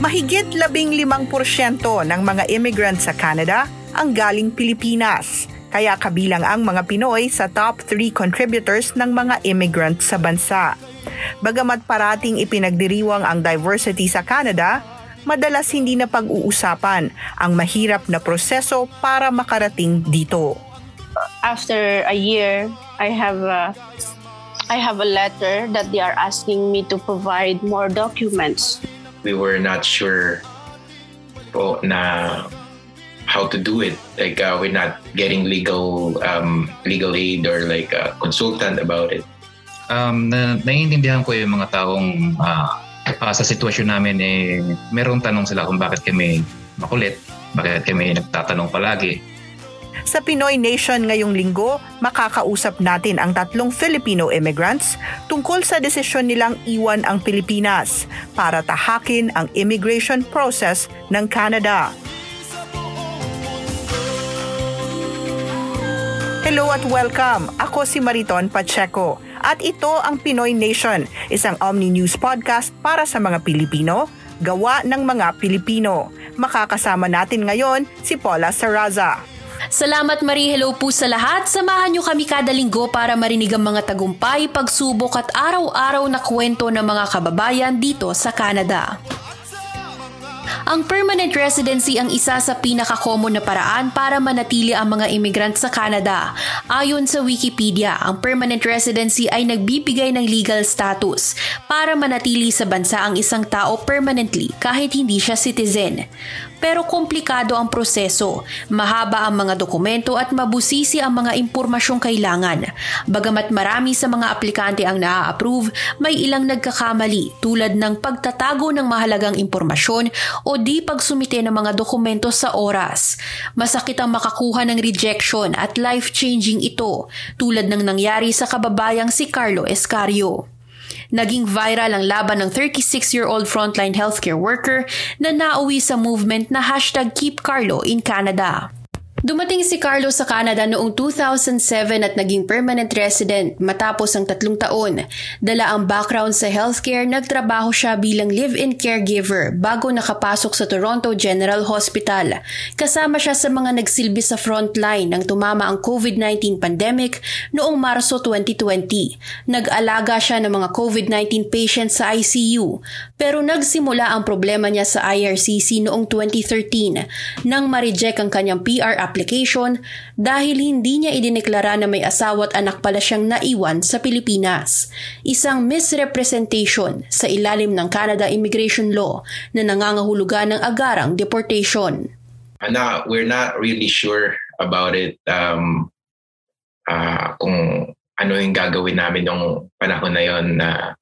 Mahigit 15% ng mga immigrants sa Canada ang galing Pilipinas. Kaya kabilang ang mga Pinoy sa top 3 contributors ng mga immigrants sa bansa. Bagamat parating ipinagdiriwang ang diversity sa Canada, madalas hindi na pag-uusapan ang mahirap na proseso para makarating dito. After a year, I have a, I have a letter that they are asking me to provide more documents we were not sure po na how to do it. Like uh, we're not getting legal um, legal aid or like a consultant about it. Um, na, naiintindihan ko yung mga taong uh, uh, sa sitwasyon namin eh merong tanong sila kung bakit kami makulit, bakit kami nagtatanong palagi sa Pinoy Nation ngayong linggo, makakausap natin ang tatlong Filipino immigrants tungkol sa desisyon nilang iwan ang Pilipinas para tahakin ang immigration process ng Canada. Hello at welcome. Ako si Mariton Pacheco at ito ang Pinoy Nation, isang Omni News podcast para sa mga Pilipino, gawa ng mga Pilipino. Makakasama natin ngayon si Paula Saraza. Salamat Marie, hello po sa lahat. Samahan niyo kami kada linggo para marinig ang mga tagumpay, pagsubok at araw-araw na kwento ng mga kababayan dito sa Canada. Ang permanent residency ang isa sa pinaka-common na paraan para manatili ang mga immigrant sa Canada. Ayon sa Wikipedia, ang permanent residency ay nagbibigay ng legal status para manatili sa bansa ang isang tao permanently kahit hindi siya citizen pero komplikado ang proseso, mahaba ang mga dokumento at mabusisi ang mga impormasyong kailangan. Bagamat marami sa mga aplikante ang naa-approve, may ilang nagkakamali tulad ng pagtatago ng mahalagang impormasyon o di pagsumite ng mga dokumento sa oras. Masakit ang makakuha ng rejection at life-changing ito tulad ng nangyari sa kababayang si Carlo Escario. Naging viral ang laban ng 36-year-old frontline healthcare worker na nauwi sa movement na hashtag Keep Carlo in Canada. Dumating si Carlos sa Canada noong 2007 at naging permanent resident matapos ang tatlong taon. Dala ang background sa healthcare, nagtrabaho siya bilang live-in caregiver bago nakapasok sa Toronto General Hospital. Kasama siya sa mga nagsilbi sa frontline nang tumama ang COVID-19 pandemic noong Marso 2020. Nag-alaga siya ng mga COVID-19 patients sa ICU pero nagsimula ang problema niya sa IRCC noong 2013 nang ma-reject ang kanyang PR application dahil hindi niya idineklara na may asawa at anak pala siyang naiwan sa Pilipinas. Isang misrepresentation sa ilalim ng Canada Immigration Law na nangangahulugan ng agarang deportation. Na, we're not really sure about it um, uh, kung ano yung gagawin namin nung panahon na yon na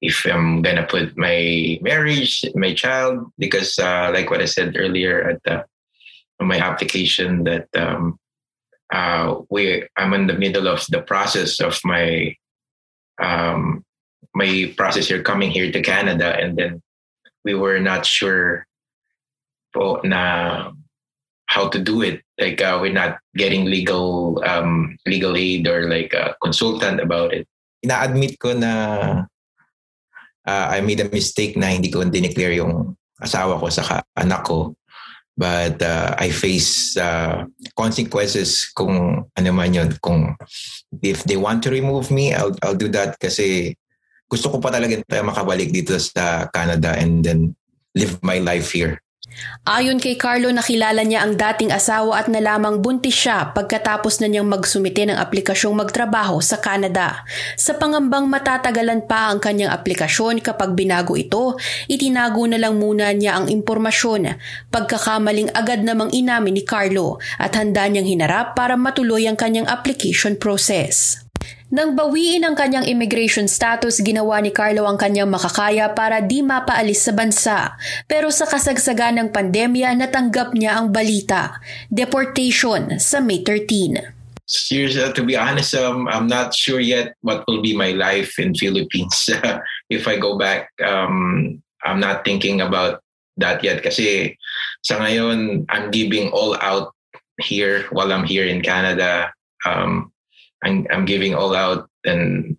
if I'm gonna put my marriage, my child, because uh, like what I said earlier at the my application that um, uh, we I'm in the middle of the process of my um, my process here coming here to Canada, and then we were not sure po na how to do it. Like uh, we're not getting legal um, legal aid or like a consultant about it. Ina-admit ko na uh, I made a mistake na hindi ko dineclare yung asawa ko sa anak ko but uh, I face uh, consequences kung ano man yun. Kung if they want to remove me, I'll, I'll do that kasi gusto ko pa talaga makabalik dito sa Canada and then live my life here. Ayon kay Carlo, nakilala niya ang dating asawa at nalamang buntis siya pagkatapos na niyang magsumite ng aplikasyong magtrabaho sa Canada. Sa pangambang matatagalan pa ang kanyang aplikasyon kapag binago ito, itinago na lang muna niya ang impormasyon. Pagkakamaling agad namang inamin ni Carlo at handa niyang hinarap para matuloy ang kanyang application process. Nang bawiin ang kanyang immigration status, ginawa ni Carlo ang kanyang makakaya para di mapaalis sa bansa. Pero sa kasagsagan ng pandemya, natanggap niya ang balita, deportation sa May 13. Seriously, uh, to be honest, um, I'm not sure yet what will be my life in Philippines. if I go back, um, I'm not thinking about that yet kasi sa ngayon, I'm giving all out here while I'm here in Canada. Um, I'm, I'm giving all out and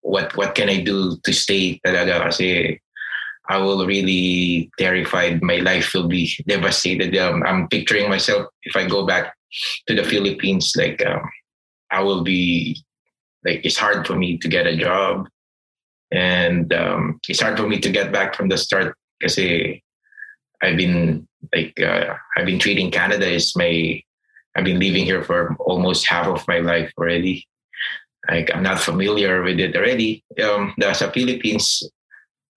what what can I do to stay talaga kasi I will really terrified. My life will be devastated. Um, I'm picturing myself if I go back to the Philippines, like um, I will be like it's hard for me to get a job, and um, it's hard for me to get back from the start because I've been like uh, I've been treating Canada as my I've been living here for almost half of my life already. Like I'm not familiar with it already. Um, the Philippines,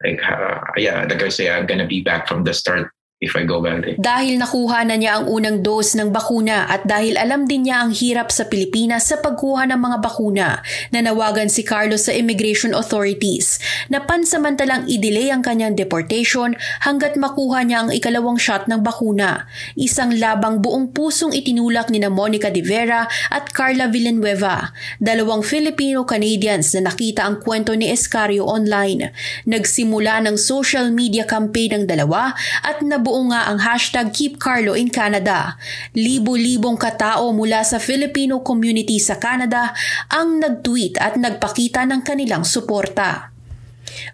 like uh, yeah, like I say, I'm gonna be back from the start if I go back there. Dahil nakuha na niya ang unang dose ng bakuna at dahil alam din niya ang hirap sa Pilipinas sa pagkuha ng mga bakuna, nanawagan si Carlos sa immigration authorities na pansamantalang i-delay ang kanyang deportation hanggat makuha niya ang ikalawang shot ng bakuna. Isang labang buong pusong itinulak ni na Monica De Vera at Carla Villanueva, dalawang Filipino-Canadians na nakita ang kwento ni Escario online. Nagsimula ng social media campaign ng dalawa at nabuo nabuo nga ang hashtag Keep Carlo in Canada. Libo-libong katao mula sa Filipino community sa Canada ang nag-tweet at nagpakita ng kanilang suporta.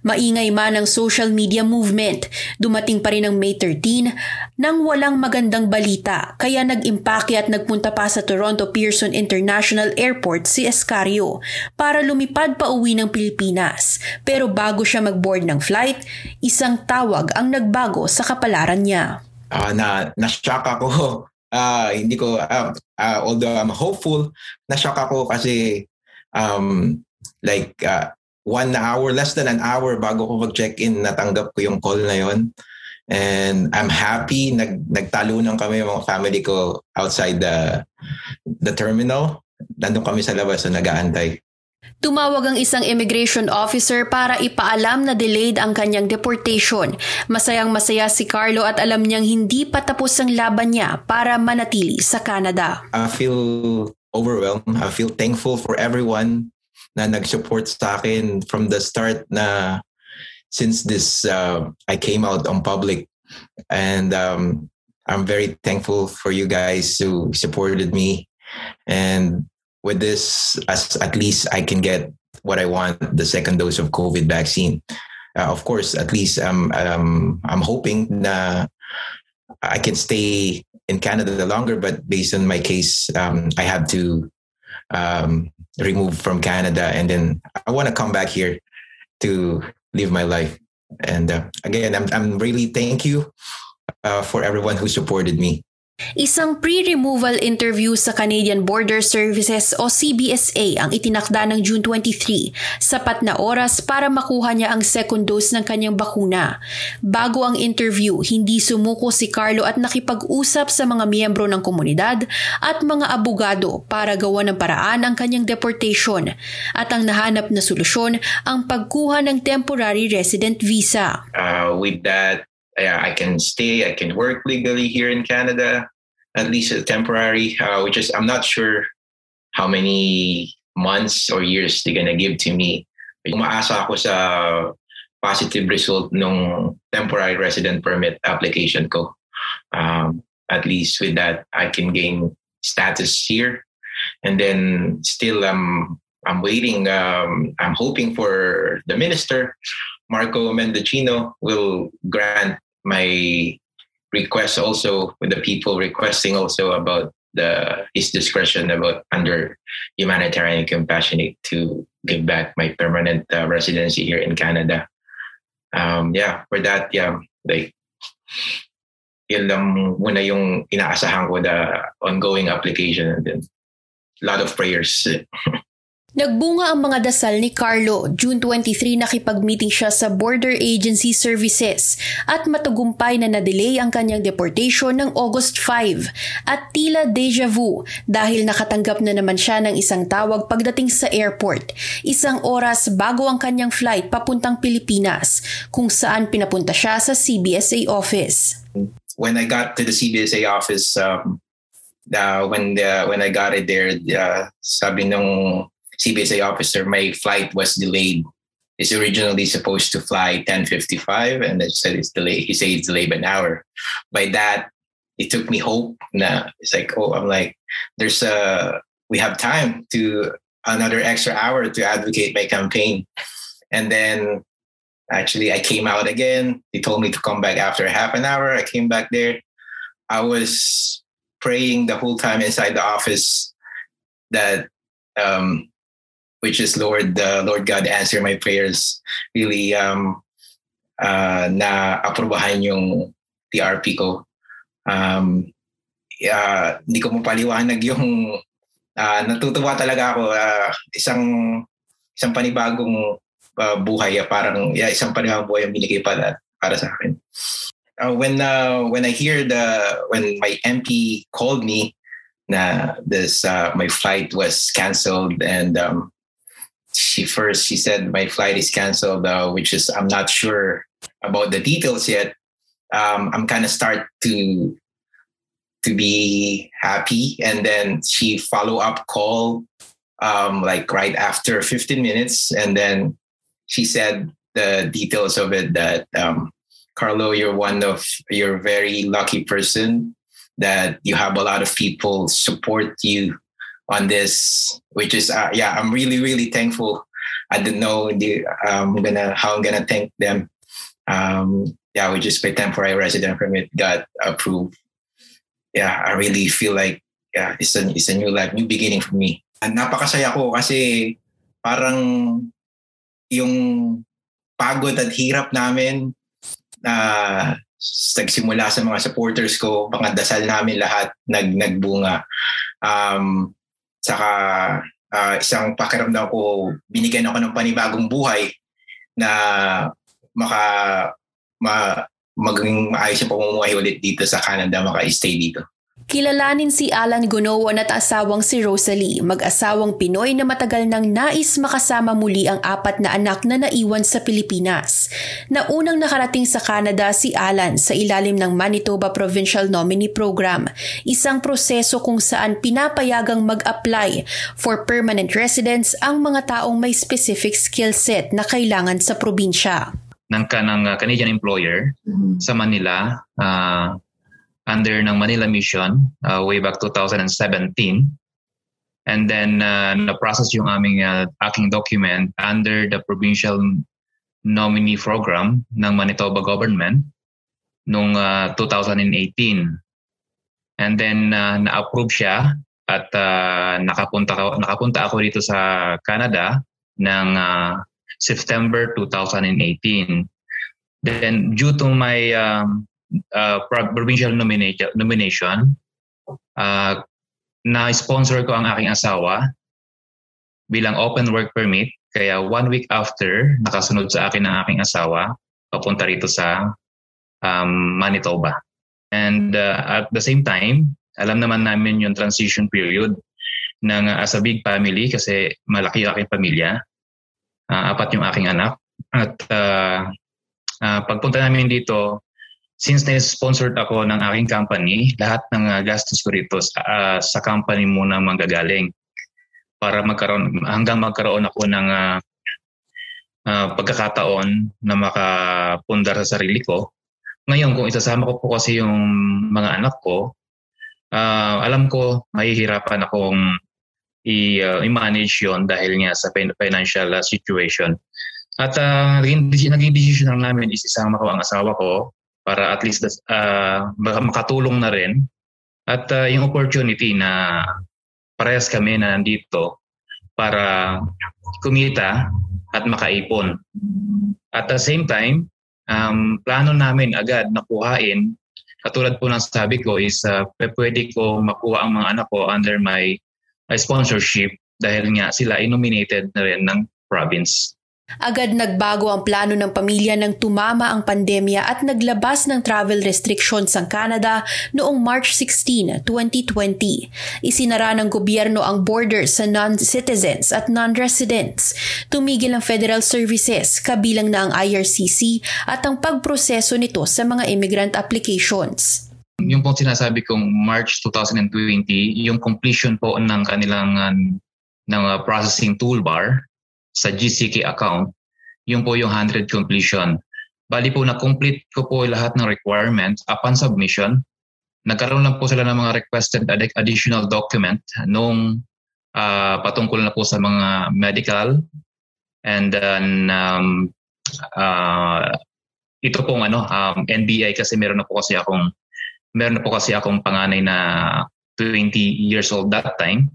Maingay man ang social media movement, dumating pa rin ang May 13 nang walang magandang balita kaya nag-impake at nagpunta pa sa Toronto Pearson International Airport si Escario para lumipad pa uwi ng Pilipinas. Pero bago siya mag-board ng flight, isang tawag ang nagbago sa kapalaran niya. Uh, na na-shock ako. Uh, hindi ko uh, uh, although I'm hopeful, na-shock ako kasi um like uh, one hour, less than an hour bago ko mag-check-in, natanggap ko yung call na yon. And I'm happy, nag, nagtalunan kami mga family ko outside the the terminal. Nandun kami sa labas na so nag-aantay. Tumawag ang isang immigration officer para ipaalam na delayed ang kanyang deportation. Masayang masaya si Carlo at alam niyang hindi pa tapos ang laban niya para manatili sa Canada. I feel overwhelmed. I feel thankful for everyone na nag-support sa akin from the start na since this uh, I came out on public. And um, I'm very thankful for you guys who supported me. And with this as at least I can get what I want the second dose of COVID vaccine. Uh, of course at least um, um, I'm hoping na I can stay in Canada longer but based on my case um, I have to um, removed from Canada, and then I want to come back here to live my life. And uh, again, I'm I'm really thank you uh, for everyone who supported me. Isang pre-removal interview sa Canadian Border Services o CBSA ang itinakda ng June 23, sapat na oras para makuha niya ang second dose ng kanyang bakuna. Bago ang interview, hindi sumuko si Carlo at nakipag-usap sa mga miyembro ng komunidad at mga abogado para gawa ng paraan ang kanyang deportation at ang nahanap na solusyon ang pagkuha ng temporary resident visa. Uh, with that, I can stay, I can work legally here in Canada, at least temporary, uh, which is, I'm not sure how many months or years they're gonna give to me. Umaasa ako sa positive result ng temporary resident permit application ko. Um, at least with that, I can gain status here. And then still, I'm I'm waiting. Um, I'm hoping for the minister, Marco Mendocino, will grant my request also with the people requesting also about the his discretion about under humanitarian compassionate to give back my permanent uh, residency here in Canada. Um, yeah, for that, yeah, like yun lang muna yung inaasahan ko the ongoing application and then a lot of prayers. Nagbunga ang mga dasal ni Carlo. June 23 nakipag-meeting siya sa Border Agency Services at matagumpay na na-delay ang kanyang deportation ng August 5 at tila deja vu dahil nakatanggap na naman siya ng isang tawag pagdating sa airport. Isang oras bago ang kanyang flight papuntang Pilipinas kung saan pinapunta siya sa CBSA office. When I got to the CBSA office, um, uh, when the, when I got it there, uh, sabi nung CBSA officer, my flight was delayed. It's originally supposed to fly 10:55, and then said it's delayed. He said it's delayed by an hour. By that, it took me hope. Nah, it's like oh, I'm like, there's a we have time to another extra hour to advocate my campaign, and then Actually, I came out again. They told me to come back after half an hour. I came back there. I was praying the whole time inside the office that um, which is Lord uh, Lord God answer my prayers. Really um uh, na aprobahan yung TRP ko. Um uh, hindi ko mapaliwanag yung uh, natutuwa talaga ako. Uh, isang isang panibagong uh, buhay uh, parang yeah, isang panibagong buhay ang binigay para para sa akin. Uh, when uh, when I hear the when my MP called me na this uh, my flight was canceled and um, she first she said my flight is canceled uh, which is I'm not sure about the details yet um, I'm kind of start to to be happy and then she follow up call um, like right after 15 minutes and then she said the details of it that um, Carlo, you're one of you're a very lucky person that you have a lot of people support you on this, which is uh, yeah, I'm really really thankful. I don't know the, um, I'm gonna how I'm gonna thank them. Um, yeah, we just by temporary resident permit got approved. Yeah, I really feel like yeah, it's a it's a new life, new beginning for me. And napakasaya ko kasi parang yung pagod at hirap namin na nagsimula sa mga supporters ko, mga dasal namin lahat nag nagbunga. Um, saka uh, isang pakiramdam ko, binigyan ako ng panibagong buhay na maka ma, maging maayos yung pamumuhay ulit dito sa Canada, maka-stay dito. Kilalanin si Alan Gunowan at asawang si Rosalie, mag-asawang Pinoy na matagal nang nais makasama muli ang apat na anak na naiwan sa Pilipinas. Naunang nakarating sa Canada si Alan sa ilalim ng Manitoba Provincial Nominee Program, isang proseso kung saan pinapayagang mag-apply for permanent residence ang mga taong may specific skill set na kailangan sa probinsya. Ng kanang uh, Canadian employer mm-hmm. sa Manila, uh, under ng Manila Mission uh, way back 2017. And then uh, na-process yung aming uh, aking document under the provincial nominee program ng Manitoba government noong uh, 2018. And then uh, na-approve siya at uh, nakapunta, nakapunta ako dito sa Canada ng uh, September 2018. Then due to my um, uh, provincial nomination, nomination uh, na-sponsor ko ang aking asawa bilang open work permit. Kaya one week after, nakasunod sa akin ang aking asawa papunta rito sa um, Manitoba. And uh, at the same time, alam naman namin yung transition period ng uh, as a big family kasi malaki yung aking pamilya. Uh, apat yung aking anak. At uh, uh, pagpunta namin dito, since na-sponsored ako ng aking company, lahat ng uh, gastos ko rito uh, sa company muna manggagaling para magkaroon hanggang magkaroon ako ng uh, uh, pagkakataon na makapundar sa sarili ko. Ngayon, kung isasama ko po kasi yung mga anak ko, uh, alam ko mahihirapan akong i, uh, i-manage yon dahil nga sa financial uh, situation. At uh, naging, naging decision lang namin is isama ko ang asawa ko para at least uh, makatulong na rin at uh, yung opportunity na parehas kami na nandito para kumita at makaipon. At the same time, um, plano namin agad na kuhain, katulad po ng sabi ko is uh, pwede ko makuha ang mga anak ko under my, my sponsorship dahil nga sila ay nominated na rin ng province. Agad nagbago ang plano ng pamilya nang tumama ang pandemya at naglabas ng travel restrictions ang Canada noong March 16, 2020. Isinara ng gobyerno ang borders sa non-citizens at non-residents. Tumigil ang federal services kabilang na ang IRCC at ang pagproseso nito sa mga immigrant applications. Yung po sinasabi kong March 2020, yung completion po ng kanilang uh, ng uh, processing toolbar sa GCK account, yung po yung 100 completion. Bali po na-complete ko po lahat ng requirements upon submission. Nagkaroon lang po sila ng mga requested additional document nung uh, patungkol na po sa mga medical and then um, uh, ito pong ano, um, NBI kasi meron na po kasi akong meron na po kasi akong panganay na 20 years old that time.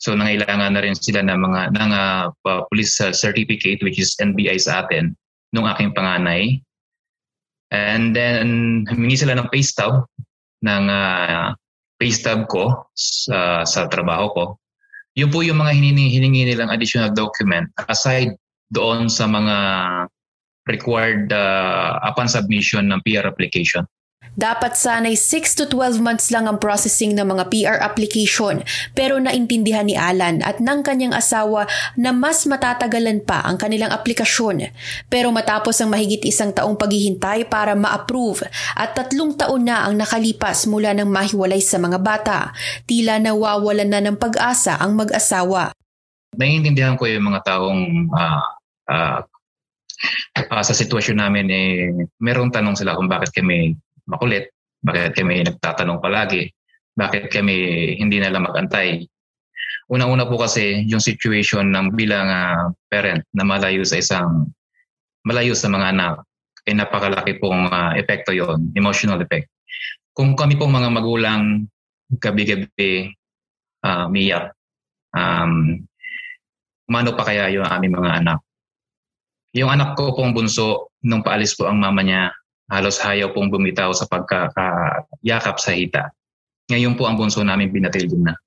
So nangailangan na rin sila ng mga ng uh, police certificate which is NBI sa atin nung aking panganay. And then humingi sila ng pay stub ng uh, pay stub ko sa, sa trabaho ko. Yun po yung mga hiningi, hiningi nilang additional document aside doon sa mga required uh, upon submission ng PR application. Dapat sanay 6 to 12 months lang ang processing ng mga PR application pero naintindihan ni Alan at ng kanyang asawa na mas matatagalan pa ang kanilang aplikasyon. Pero matapos ang mahigit isang taong paghihintay para ma-approve at tatlong taon na ang nakalipas mula ng mahiwalay sa mga bata, tila nawawalan na ng pag-asa ang mag-asawa. Naiintindihan ko yung mga taong uh, uh, uh, sa sitwasyon namin eh merong tanong sila kung bakit kami makulit, bakit kami nagtatanong palagi, bakit kami hindi na lang magantay. Una-una po kasi yung situation ng bilang uh, parent na malayo sa isang malayo sa mga anak ay napakalaki pong uh, epekto yon, emotional effect. Kung kami pong mga magulang gabi-gabi uh, miyak, um, mano pa kaya yung aming mga anak? Yung anak ko pong bunso, nung paalis po ang mama niya, halos hayaw pong bumitaw sa pagkakayakap sa hita. Ngayon po ang bunso namin binatilyo na.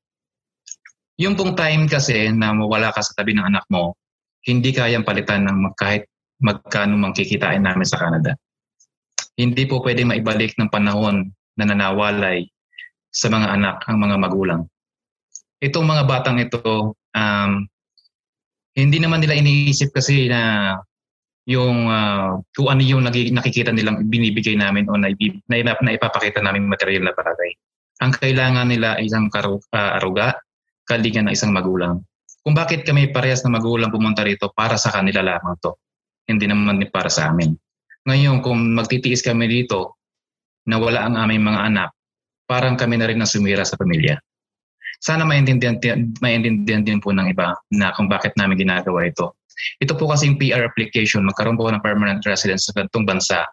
Yung pong time kasi na mawala ka sa tabi ng anak mo, hindi kayang palitan ng kahit magkano mang kikitain namin sa Canada. Hindi po pwedeng maibalik ng panahon na nanawalay sa mga anak ang mga magulang. Itong mga batang ito, um, hindi naman nila iniisip kasi na yung uh, kung ano yung nakikita nilang binibigay namin o na, na, na ipapakita namin material na bagay. Ang kailangan nila ay isang karu, uh, aruga, kalingan ng isang magulang. Kung bakit kami parehas na magulang pumunta rito para sa kanila lamang to. Hindi naman para sa amin. Ngayon, kung magtitiis kami dito na wala ang aming mga anak, parang kami na rin ang sumira sa pamilya. Sana maintindihan, maintindihan din po ng iba na kung bakit namin ginagawa ito ito po kasing PR application, magkaroon po ng permanent residence sa ganitong bansa,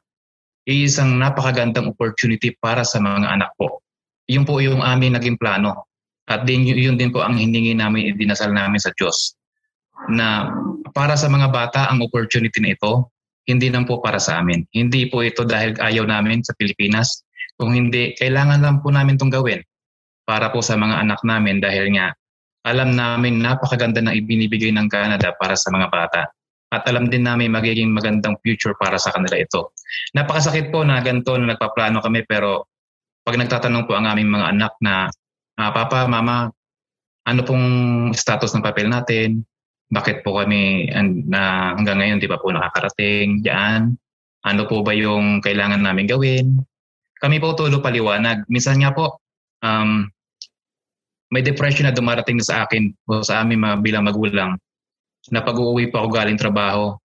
isang napakagandang opportunity para sa mga anak po. Yun po yung aming naging plano. At din, yun din po ang hiningi namin, idinasal namin sa Diyos. Na para sa mga bata, ang opportunity na ito, hindi lang po para sa amin. Hindi po ito dahil ayaw namin sa Pilipinas. Kung hindi, kailangan lang po namin itong gawin para po sa mga anak namin dahil nga alam namin napakaganda ng ibinibigay ng Canada para sa mga bata. At alam din namin magiging magandang future para sa kanila ito. Napakasakit po na ganito na nagpaplano kami pero pag nagtatanong po ang aming mga anak na, ah, Papa, Mama, ano pong status ng papel natin? Bakit po kami na hanggang ngayon di pa po nakakarating diyan? Ano po ba yung kailangan namin gawin? Kami po tulo paliwanag. Minsan nga po, um, may depression na dumarating na sa akin o sa amin mga bilang magulang na pag-uwi pa ako galing trabaho.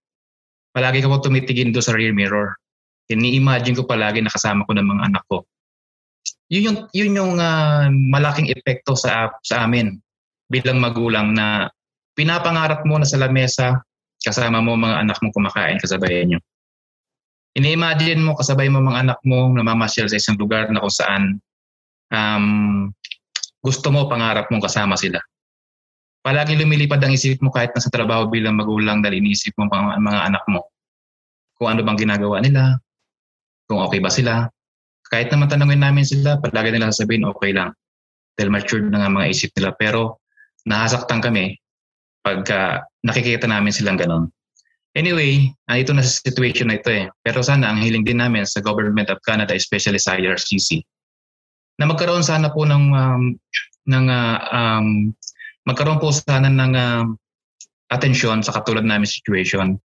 Palagi ko tumitigin doon sa rear mirror. Ini-imagine ko palagi na kasama ko ng mga anak ko. Yun yung, yun yung uh, malaking epekto sa, sa amin bilang magulang na pinapangarap mo na sa lamesa kasama mo mga anak mo kumakain kasabay nyo. Ini-imagine mo kasabay mo mga anak mo na mamasyal sa isang lugar na kung saan um, gusto mo, pangarap mong kasama sila. Palagi lumilipad ang isip mo kahit nasa trabaho bilang magulang dahil iniisip mo ang mga anak mo. Kung ano bang ginagawa nila, kung okay ba sila. Kahit naman tanongin namin sila, palagi nila sasabihin okay lang. Dahil matured na nga mga isip nila. Pero nahasaktan kami pagka nakikita namin silang ganon. Anyway, ito na sa situation na ito eh. Pero sana ang hiling din namin sa Government of Canada, especially sa IRCC, na magkaroon sana po ng um, ng uh, um, magkaroon po sana ng uh, atensyon sa katulad namin situation.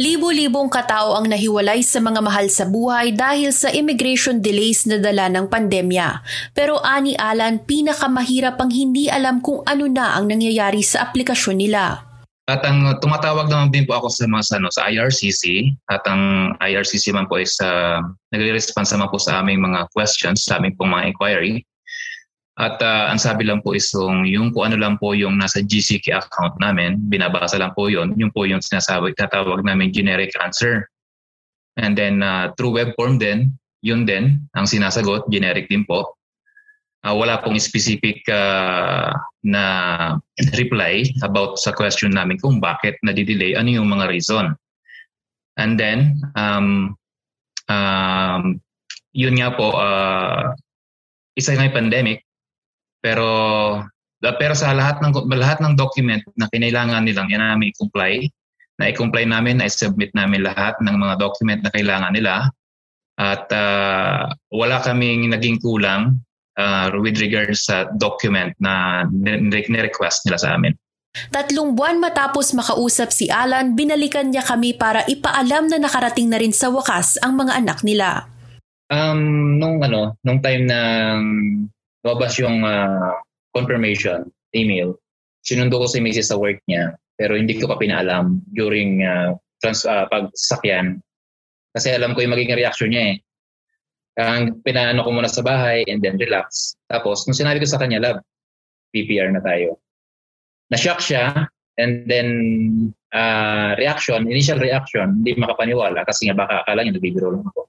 Libo-libong katao ang nahiwalay sa mga mahal sa buhay dahil sa immigration delays na dala ng pandemya. Pero ani Alan, pinakamahirap ang hindi alam kung ano na ang nangyayari sa aplikasyon nila. At ang tumatawag naman din po ako sa mga sa, ano, sa IRCC at ang IRCC man po is uh, nagre-response naman po sa aming mga questions, sa aming pong mga inquiry. At uh, ang sabi lang po is yung, yung kung ano lang po yung nasa GCK account namin, binabasa lang po yon yung po yung sinasabi, tatawag namin generic answer. And then uh, through web form din, yun din ang sinasagot, generic din po. Uh, wala pong specific uh, na reply about sa question namin kung bakit nadidelay, ano yung mga reason. And then, um, um, yun nga po, uh, isa nga yung pandemic, pero pero sa lahat ng lahat ng document na kinailangan nilang yan namin i-comply, na i-comply namin, na i-submit namin lahat ng mga document na kailangan nila. At uh, wala kaming naging kulang uh, with regards sa document na ni-request nila sa amin. Tatlong buwan matapos makausap si Alan, binalikan niya kami para ipaalam na nakarating na rin sa wakas ang mga anak nila. Um, nung ano, nung time na lumabas yung uh, confirmation email, sinundo ko si Mrs. sa work niya pero hindi ko pa pinaalam during uh, trans, uh, pagsakyan kasi alam ko yung magiging reaction niya eh. Ang pinaano ko muna sa bahay and then relax. Tapos, nung sinabi ko sa kanya, love, PPR na tayo. Na-shock siya and then uh, reaction, initial reaction, hindi makapaniwala kasi nga baka akala niya nagbibiro lang ako.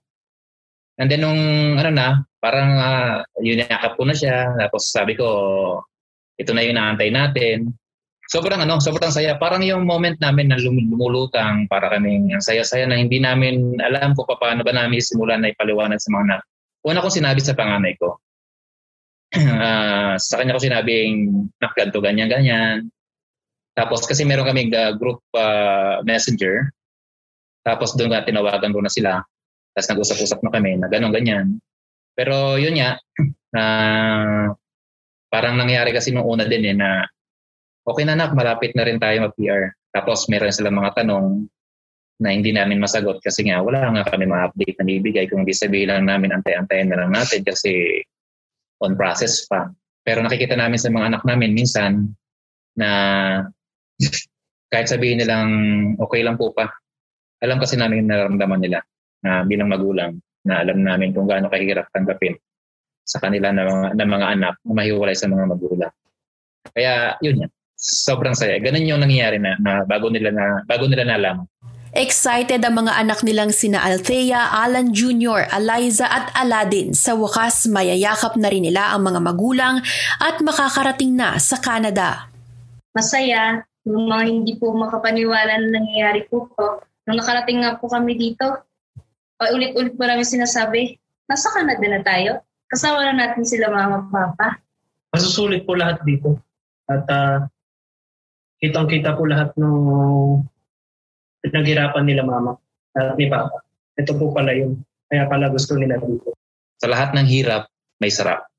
And then nung ano na, parang uh, yun yakap ko na siya. Tapos sabi ko, ito na yung naantay natin. Sobrang ano, sobrang saya. Parang yung moment namin na lumulutang para kaming ang saya-saya na hindi namin alam pa paano ba namin simulan na ipaliwanag sa mga anak. Una kong sinabi sa panganay ko, uh, sa kanya ko sinabing, nak, ganito, ganyan, ganyan. Tapos kasi meron kaming uh, group uh, messenger. Tapos doon ka tinawagan ko na sila. Tapos nag-usap-usap na kami na gano'n, ganyan. Pero yun nga, uh, parang nangyari kasi nung una din eh na okay na nak, malapit na rin tayo mag-PR. Tapos meron silang mga tanong na hindi namin masagot kasi nga wala nga kami mga update na bibigay. Kung hindi sabihin lang namin antay-antayin na lang natin kasi on process pa. Pero nakikita namin sa mga anak namin minsan na kahit sabihin nilang okay lang po pa, alam kasi namin nararamdaman nila na bilang magulang na alam namin kung gaano kahirap tanggapin sa kanila na mga, na mga anak na mahiwalay sa mga magulang. Kaya yun yan sobrang saya. Ganun yung nangyayari na, na bago nila na bago nila nalaman. Excited ang mga anak nilang sina Althea, Alan Jr., Eliza at Aladdin. Sa wakas, mayayakap na rin nila ang mga magulang at makakarating na sa Canada. Masaya, yung mga hindi po makapaniwala na nangyayari po po. Nung nakarating nga po kami dito, ulit-ulit po namin sinasabi, nasa Canada na tayo. Kasama na natin sila mama papa. Masusulit po lahat dito. At uh, kitang-kita po lahat ng pinaghirapan nila mama at ni papa. Ito po pala yun. Kaya pala gusto nila dito. Sa lahat ng hirap, may sarap.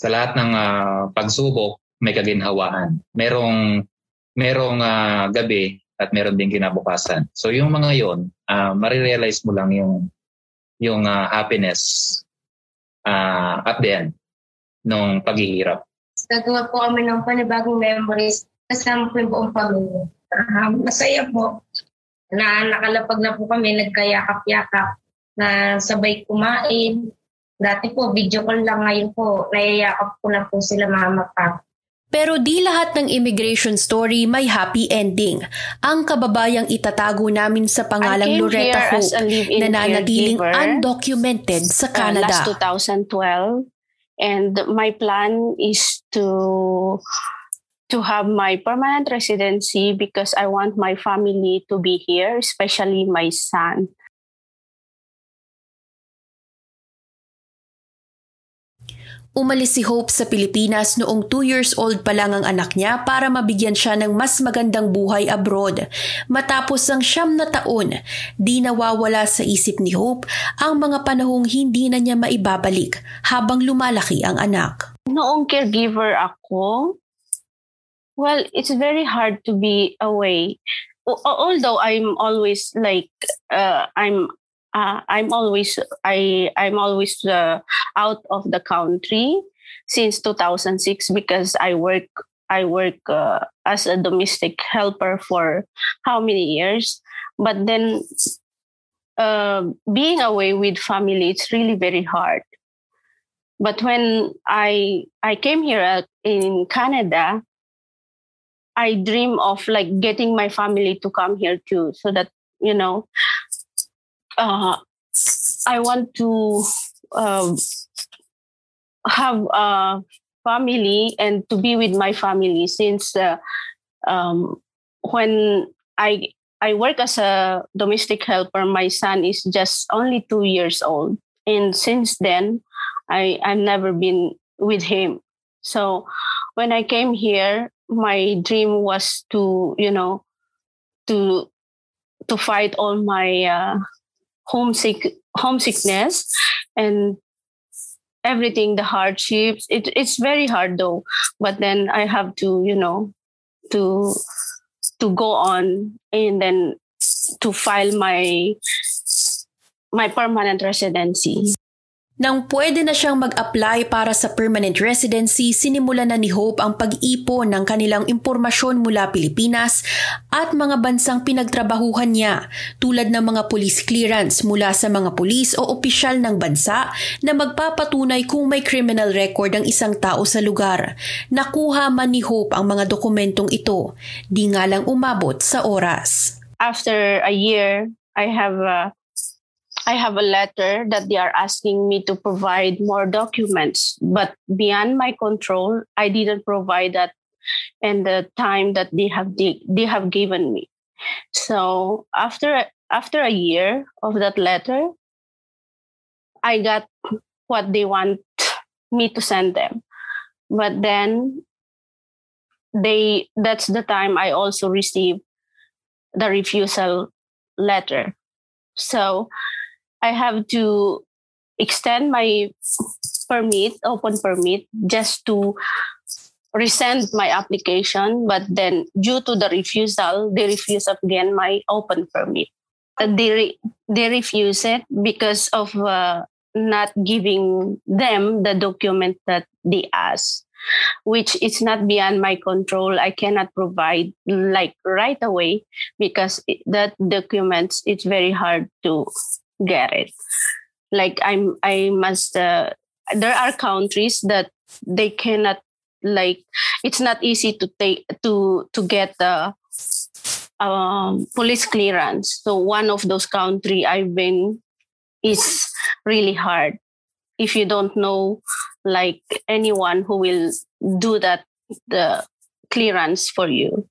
Sa lahat ng uh, pagsubok, may kaginhawaan. Merong merong uh, gabi at meron din kinabukasan. So yung mga yon, uh, marirealize mo lang yung yung uh, happiness uh, at the end nung paghihirap. Gagawa po kami ng panibagong memories kasama po yung buong pamilya. Uh, masaya po na nakalapag na po kami, nagkayakap-yakap, na sabay kumain. Dati po, video call lang ngayon po, nayayakap ko na po sila mama pa. Pero di lahat ng immigration story may happy ending. Ang kababayang itatago namin sa pangalang Loretta Hope na nanatiling undocumented sa Canada. Uh, last 2012 and my plan is to to have my permanent residency because I want my family to be here, especially my son. Umalis si Hope sa Pilipinas noong 2 years old pa lang ang anak niya para mabigyan siya ng mas magandang buhay abroad. Matapos ang siyam na taon, di nawawala sa isip ni Hope ang mga panahong hindi na niya maibabalik habang lumalaki ang anak. Noong caregiver ako, Well, it's very hard to be away. Although I'm always like uh, I'm uh, I'm always I I'm always uh, out of the country since 2006 because I work I work uh, as a domestic helper for how many years. But then uh, being away with family, it's really very hard. But when I I came here in Canada, I dream of like getting my family to come here too, so that you know, uh, I want to uh, have a family and to be with my family since uh, um, when I I work as a domestic helper, my son is just only two years old, and since then, I I've never been with him. So when I came here, my dream was to you know to to fight all my uh, homesick homesickness and everything the hardships. It, it's very hard though but then i have to you know to to go on and then to file my my permanent residency Nang pwede na siyang mag-apply para sa permanent residency, sinimulan na ni Hope ang pag-ipon ng kanilang impormasyon mula Pilipinas at mga bansang pinagtrabahuhan niya tulad ng mga police clearance mula sa mga pulis o opisyal ng bansa na magpapatunay kung may criminal record ang isang tao sa lugar. Nakuha man ni Hope ang mga dokumentong ito, di nga lang umabot sa oras. After a year, I have uh, I have a letter that they are asking me to provide more documents, but beyond my control, I didn't provide that in the time that they have they, they have given me. So after after a year of that letter, I got what they want me to send them. But then they that's the time I also received the refusal letter. So I have to extend my permit, open permit, just to resend my application. But then, due to the refusal, they refuse again my open permit. Uh, they re- they refuse it because of uh, not giving them the document that they ask which is not beyond my control i cannot provide like right away because that documents it's very hard to get it. Like I'm, I must. Uh, there are countries that they cannot like. It's not easy to take to to get the um, police clearance. So one of those country I've been is really hard. If you don't know like anyone who will do that the clearance for you.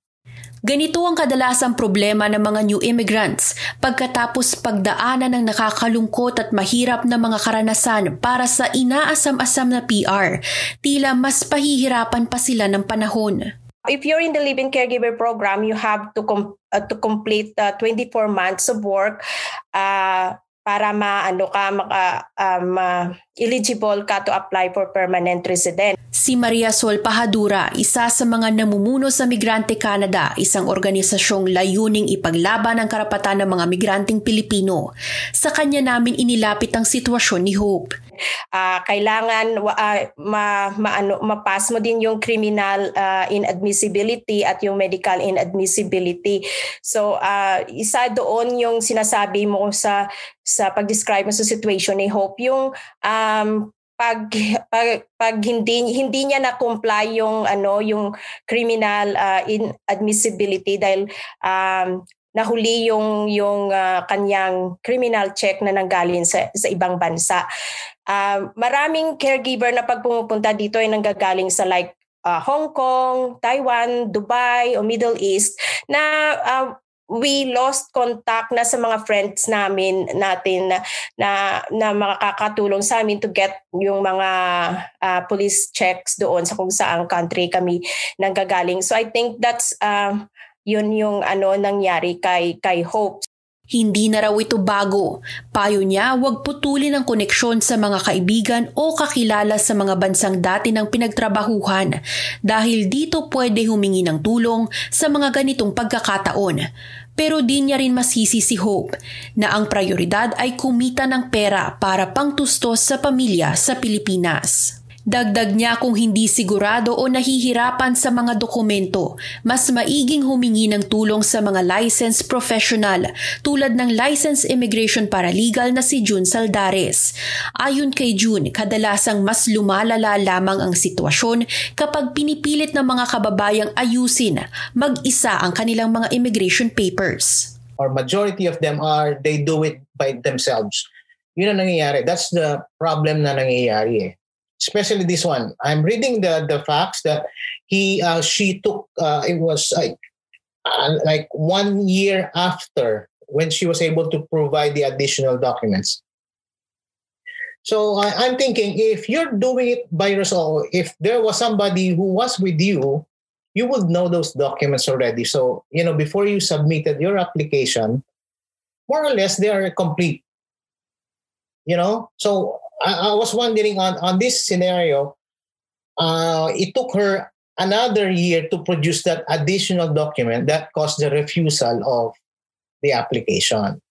Ganito ang kadalasang problema ng mga new immigrants pagkatapos pagdaanan ng nakakalungkot at mahirap na mga karanasan para sa inaasam-asam na PR. Tila mas pahihirapan pa sila ng panahon. If you're in the living caregiver program, you have to com- uh, to complete uh, 24 months of work uh, para maano ka maka um, uh, eligible ka to apply for permanent resident. Si Maria Sol Pahadura, isa sa mga namumuno sa Migrante Canada, isang organisasyong layuning ipaglaban ang karapatan ng mga migranteng Pilipino. Sa kanya namin inilapit ang sitwasyon ni Hope. Uh, kailangan uh, ma, maano mapas mo din yung criminal uh, inadmissibility at yung medical inadmissibility. So uh, isa doon yung sinasabi mo sa sa pag-describe mo sa situation ni Hope yung um, pag pag, pag hindi hindi niya na comply yung ano yung criminal uh, inadmissibility dahil um, nahuli yung yung uh, kanyang criminal check na nanggaling sa sa ibang bansa. Uh, maraming caregiver na pag pumupunta dito ay nanggagaling sa like uh, Hong Kong, Taiwan, Dubai o Middle East na uh, we lost contact na sa mga friends namin natin na na, na makakatulong sa amin to get yung mga uh, police checks doon sa kung saang country kami nanggagaling. So I think that's uh, yun yung ano nangyari kay kay Hope. Hindi na raw ito bago. Payo niya huwag putulin ang koneksyon sa mga kaibigan o kakilala sa mga bansang dati ng pinagtrabahuhan dahil dito pwede humingi ng tulong sa mga ganitong pagkakataon. Pero di niya rin masisi si Hope na ang prioridad ay kumita ng pera para pangtustos sa pamilya sa Pilipinas. Dagdag niya kung hindi sigurado o nahihirapan sa mga dokumento, mas maiging humingi ng tulong sa mga licensed professional tulad ng licensed immigration paralegal na si June Saldares. Ayon kay June, kadalasang mas lumalala lamang ang sitwasyon kapag pinipilit ng mga kababayang ayusin mag-isa ang kanilang mga immigration papers. or majority of them are they do it by themselves. Yun ang nangyayari. That's the problem na nangyayari eh. Especially this one. I'm reading the the facts that he uh, she took uh, it was like uh, like one year after when she was able to provide the additional documents. So I, I'm thinking if you're doing it by yourself, if there was somebody who was with you, you would know those documents already. So, you know, before you submitted your application, more or less they are complete. You know, so I, I was wondering on, on this scenario, uh, it took her another year to produce that additional document that caused the refusal of the application.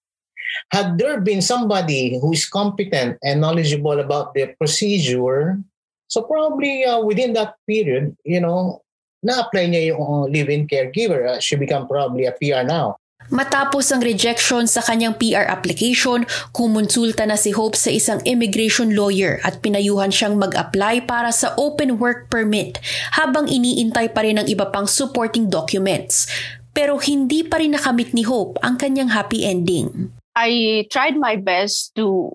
Had there been somebody who is competent and knowledgeable about the procedure, so probably uh, within that period, you know, na-apply niya yung uh, live-in caregiver. Uh, she become probably a PR now. Matapos ang rejection sa kanyang PR application, kumonsulta na si Hope sa isang immigration lawyer at pinayuhan siyang mag-apply para sa open work permit habang iniintay pa rin ang iba pang supporting documents. Pero hindi pa rin nakamit ni Hope ang kanyang happy ending. I tried my best to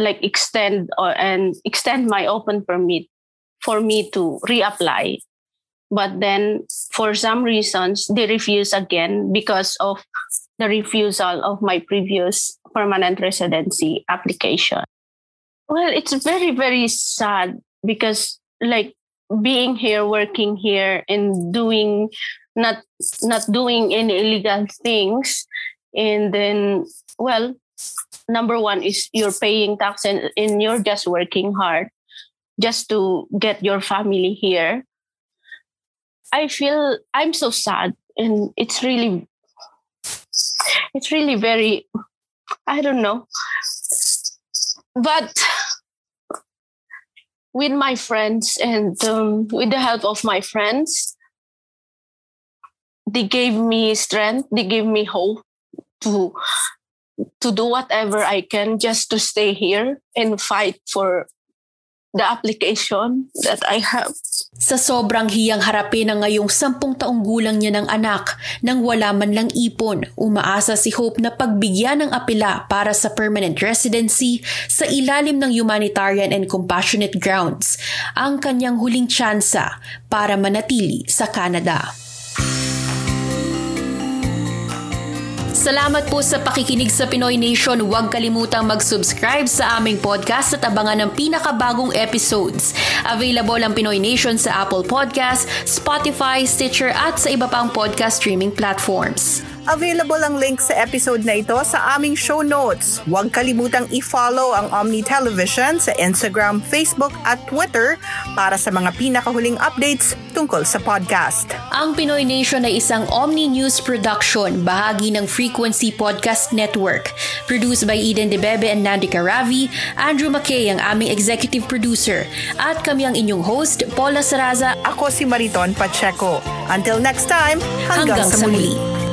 like extend or and extend my open permit for me to reapply but then for some reasons they refuse again because of the refusal of my previous permanent residency application. Well it's very very sad because like being here working here and doing not not doing any illegal things and then well number one is you're paying tax and, and you're just working hard just to get your family here I feel I'm so sad and it's really it's really very I don't know. But with my friends and um, with the help of my friends, they gave me strength, they gave me hope to to do whatever I can just to stay here and fight for the application that I have. Sa sobrang hiyang harapin ng ngayong sampung taong gulang niya ng anak nang wala man lang ipon, umaasa si Hope na pagbigyan ng apela para sa permanent residency sa ilalim ng humanitarian and compassionate grounds ang kanyang huling tsansa para manatili sa Canada. Salamat po sa pakikinig sa Pinoy Nation. Huwag kalimutang mag-subscribe sa aming podcast at abangan ng pinakabagong episodes. Available ang Pinoy Nation sa Apple Podcast, Spotify, Stitcher at sa iba pang podcast streaming platforms. Available ang link sa episode na ito sa aming show notes. Huwag kalimutang i-follow ang Omni Television sa Instagram, Facebook at Twitter para sa mga pinakahuling updates tungkol sa podcast. Ang Pinoy Nation ay isang Omni News production, bahagi ng Frequency Podcast Network. Produced by Eden Debebe and Nandika Ravi, Andrew McKay ang aming executive producer, at kami ang inyong host, Paula Saraza. Ako si Mariton Pacheco. Until next time, hanggang, hanggang sa muli. muli.